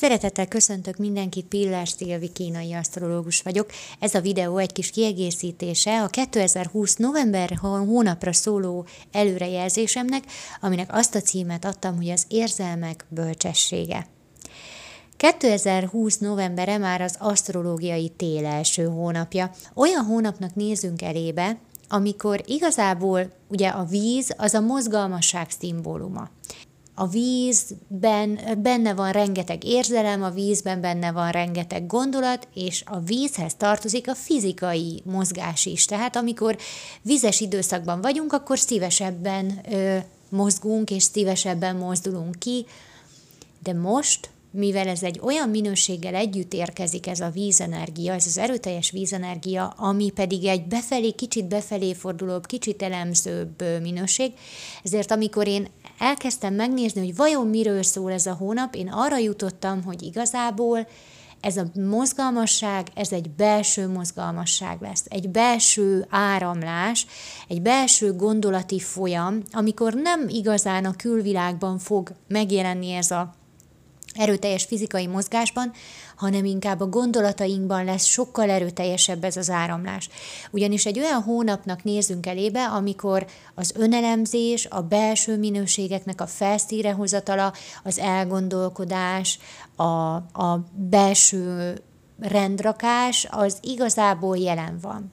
Szeretettel köszöntök mindenkit, Pillás Szilvi kínai asztrológus vagyok. Ez a videó egy kis kiegészítése a 2020 november hónapra szóló előrejelzésemnek, aminek azt a címet adtam, hogy az érzelmek bölcsessége. 2020 novembere már az asztrológiai tél első hónapja. Olyan hónapnak nézünk elébe, amikor igazából ugye a víz az a mozgalmasság szimbóluma a vízben benne van rengeteg érzelem, a vízben benne van rengeteg gondolat, és a vízhez tartozik a fizikai mozgás is. Tehát amikor vizes időszakban vagyunk, akkor szívesebben ö, mozgunk, és szívesebben mozdulunk ki, de most mivel ez egy olyan minőséggel együtt érkezik ez a vízenergia, ez az erőteljes vízenergia, ami pedig egy befelé, kicsit befelé fordulóbb, kicsit elemzőbb minőség, ezért amikor én elkezdtem megnézni, hogy vajon miről szól ez a hónap, én arra jutottam, hogy igazából ez a mozgalmasság, ez egy belső mozgalmasság lesz, egy belső áramlás, egy belső gondolati folyam, amikor nem igazán a külvilágban fog megjelenni ez a erőteljes fizikai mozgásban, hanem inkább a gondolatainkban lesz sokkal erőteljesebb ez az áramlás. Ugyanis egy olyan hónapnak nézünk elébe, amikor az önelemzés, a belső minőségeknek a felszíre hozatala, az elgondolkodás, a, a belső rendrakás, az igazából jelen van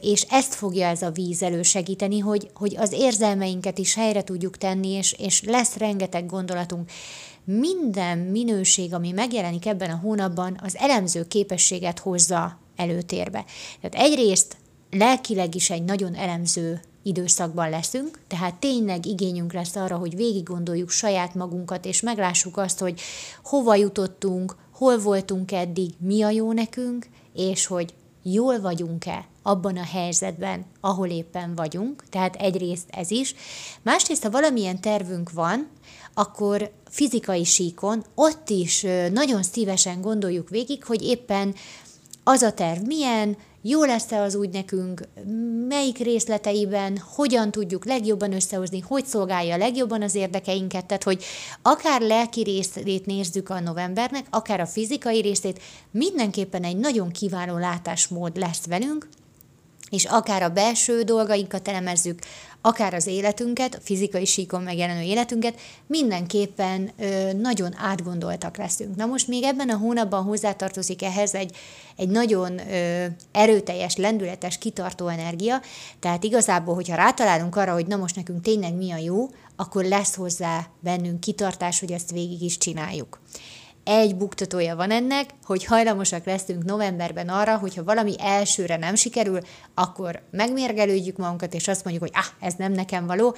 és ezt fogja ez a víz elősegíteni, hogy, hogy az érzelmeinket is helyre tudjuk tenni, és, és lesz rengeteg gondolatunk minden minőség, ami megjelenik ebben a hónapban, az elemző képességet hozza előtérbe. Tehát egyrészt lelkileg is egy nagyon elemző időszakban leszünk, tehát tényleg igényünk lesz arra, hogy végig gondoljuk saját magunkat, és meglássuk azt, hogy hova jutottunk, hol voltunk eddig, mi a jó nekünk, és hogy jól vagyunk-e abban a helyzetben, ahol éppen vagyunk, tehát egyrészt ez is. Másrészt, ha valamilyen tervünk van, akkor fizikai síkon ott is nagyon szívesen gondoljuk végig, hogy éppen az a terv milyen, jó lesz-e az úgy nekünk, melyik részleteiben, hogyan tudjuk legjobban összehozni, hogy szolgálja legjobban az érdekeinket, tehát hogy akár lelki részét nézzük a novembernek, akár a fizikai részét, mindenképpen egy nagyon kiváló látásmód lesz velünk, és akár a belső dolgainkat elemezzük, akár az életünket, a fizikai síkon megjelenő életünket, mindenképpen ö, nagyon átgondoltak leszünk. Na most még ebben a hónapban hozzátartozik ehhez egy, egy nagyon ö, erőteljes, lendületes, kitartó energia, tehát igazából, hogyha rátalálunk arra, hogy na most nekünk tényleg mi a jó, akkor lesz hozzá bennünk kitartás, hogy ezt végig is csináljuk egy buktatója van ennek, hogy hajlamosak leszünk novemberben arra, hogyha valami elsőre nem sikerül, akkor megmérgelődjük magunkat, és azt mondjuk, hogy ah, ez nem nekem való.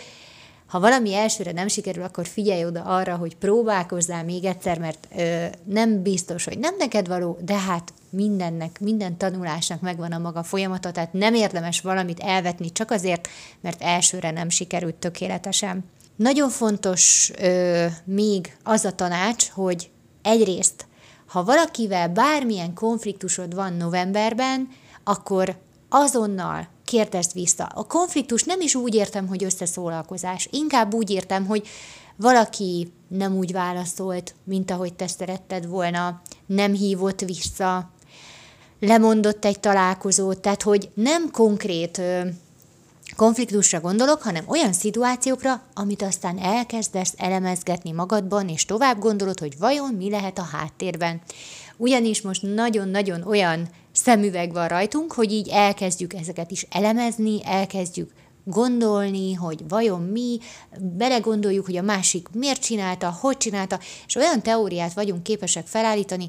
Ha valami elsőre nem sikerül, akkor figyelj oda arra, hogy próbálkozzál még egyszer, mert ö, nem biztos, hogy nem neked való, de hát mindennek, minden tanulásnak megvan a maga folyamata, tehát nem érdemes valamit elvetni csak azért, mert elsőre nem sikerült tökéletesen. Nagyon fontos ö, még az a tanács, hogy Egyrészt, ha valakivel bármilyen konfliktusod van novemberben, akkor azonnal kérdezd vissza. A konfliktus nem is úgy értem, hogy összeszólalkozás, inkább úgy értem, hogy valaki nem úgy válaszolt, mint ahogy te szeretted volna, nem hívott vissza, lemondott egy találkozót, tehát hogy nem konkrét konfliktusra gondolok, hanem olyan szituációkra, amit aztán elkezdesz elemezgetni magadban, és tovább gondolod, hogy vajon mi lehet a háttérben. Ugyanis most nagyon-nagyon olyan szemüveg van rajtunk, hogy így elkezdjük ezeket is elemezni, elkezdjük gondolni, hogy vajon mi, belegondoljuk, hogy a másik miért csinálta, hogy csinálta, és olyan teóriát vagyunk képesek felállítani,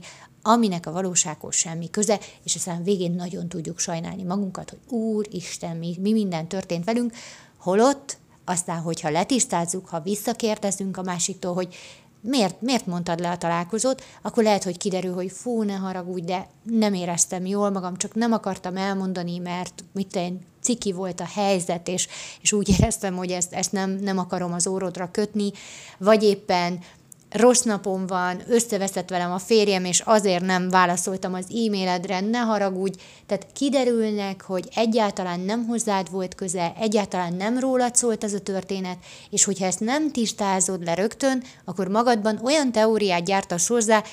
aminek a valósághoz semmi köze, és aztán végén nagyon tudjuk sajnálni magunkat, hogy Úr, Isten, mi, mi minden történt velünk, holott aztán, hogyha letisztázzuk, ha visszakérdezünk a másiktól, hogy miért, miért mondtad le a találkozót, akkor lehet, hogy kiderül, hogy fú, ne haragudj, de nem éreztem jól magam, csak nem akartam elmondani, mert mit én ciki volt a helyzet, és, és úgy éreztem, hogy ezt, ezt nem, nem akarom az órodra kötni, vagy éppen rossz napom van, összeveszett velem a férjem, és azért nem válaszoltam az e-mailedre, ne haragudj. Tehát kiderülnek, hogy egyáltalán nem hozzád volt köze, egyáltalán nem rólad szólt ez a történet, és hogyha ezt nem tisztázod le rögtön, akkor magadban olyan teóriát gyártasz hozzá,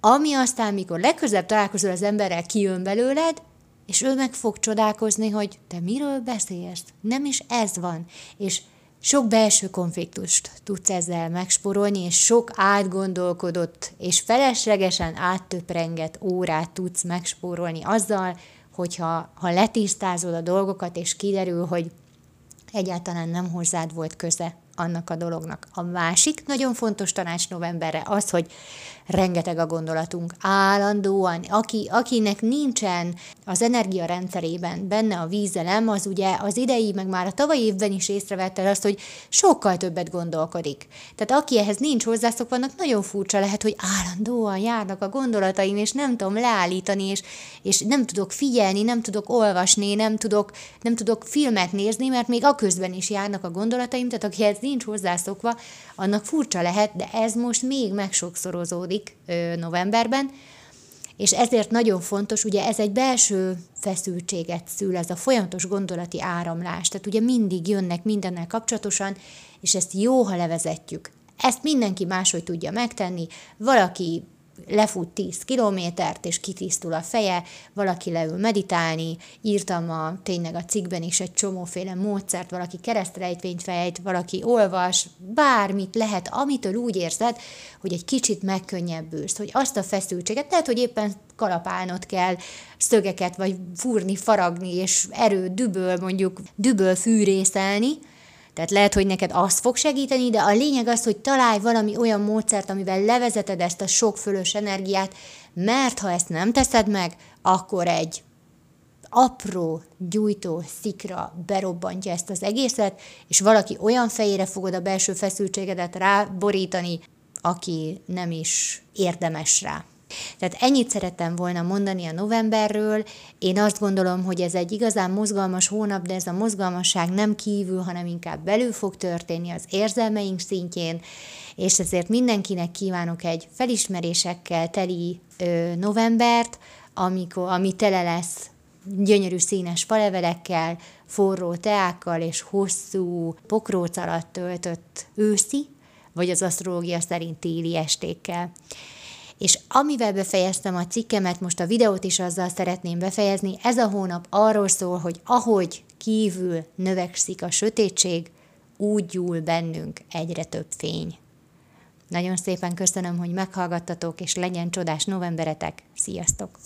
ami aztán, mikor legközelebb találkozol az emberrel, kijön belőled, és ő meg fog csodálkozni, hogy te miről beszélsz? Nem is ez van. És sok belső konfliktust tudsz ezzel megsporolni, és sok átgondolkodott és feleslegesen áttöprengett órát tudsz megspórolni azzal, hogyha ha letisztázod a dolgokat, és kiderül, hogy egyáltalán nem hozzád volt köze annak a dolognak. A másik nagyon fontos tanács novemberre az, hogy rengeteg a gondolatunk, állandóan, aki, akinek nincsen az energiarendszerében benne a vízelem, az ugye az idei, meg már a tavalyi évben is észrevette azt, hogy sokkal többet gondolkodik. Tehát aki ehhez nincs hozzászokva, annak nagyon furcsa lehet, hogy állandóan járnak a gondolataim, és nem tudom leállítani, és, és nem tudok figyelni, nem tudok olvasni, nem tudok, nem tudok filmet nézni, mert még a közben is járnak a gondolataim, tehát akihez nincs hozzászokva, annak furcsa lehet, de ez most még megsokszorozódik novemberben, és ezért nagyon fontos, ugye ez egy belső feszültséget szül, ez a folyamatos gondolati áramlás, tehát ugye mindig jönnek mindennel kapcsolatosan, és ezt jó, ha levezetjük. Ezt mindenki máshogy tudja megtenni, valaki lefut 10 kilométert, és kitisztul a feje, valaki leül meditálni, írtam a, tényleg a cikkben is egy csomóféle módszert, valaki keresztrejtvényt fejt, valaki olvas, bármit lehet, amitől úgy érzed, hogy egy kicsit megkönnyebbülsz, hogy azt a feszültséget, lehet, hogy éppen kalapálnod kell szögeket, vagy fúrni, faragni, és erő, düböl mondjuk, düböl fűrészelni, tehát lehet, hogy neked az fog segíteni, de a lényeg az, hogy találj valami olyan módszert, amivel levezeted ezt a sok fölös energiát, mert ha ezt nem teszed meg, akkor egy apró gyújtó szikra berobbantja ezt az egészet, és valaki olyan fejére fogod a belső feszültségedet ráborítani, aki nem is érdemes rá. Tehát ennyit szerettem volna mondani a novemberről. Én azt gondolom, hogy ez egy igazán mozgalmas hónap, de ez a mozgalmasság nem kívül, hanem inkább belül fog történni az érzelmeink szintjén, és ezért mindenkinek kívánok egy felismerésekkel teli ö, novembert, amikor, ami tele lesz gyönyörű színes falevelekkel, forró teákkal és hosszú pokróc alatt töltött őszi, vagy az asztrológia szerint téli estékkel. És amivel befejeztem a cikkemet, most a videót is azzal szeretném befejezni, ez a hónap arról szól, hogy ahogy kívül növekszik a sötétség, úgy gyúl bennünk egyre több fény. Nagyon szépen köszönöm, hogy meghallgattatok, és legyen csodás novemberetek. Sziasztok!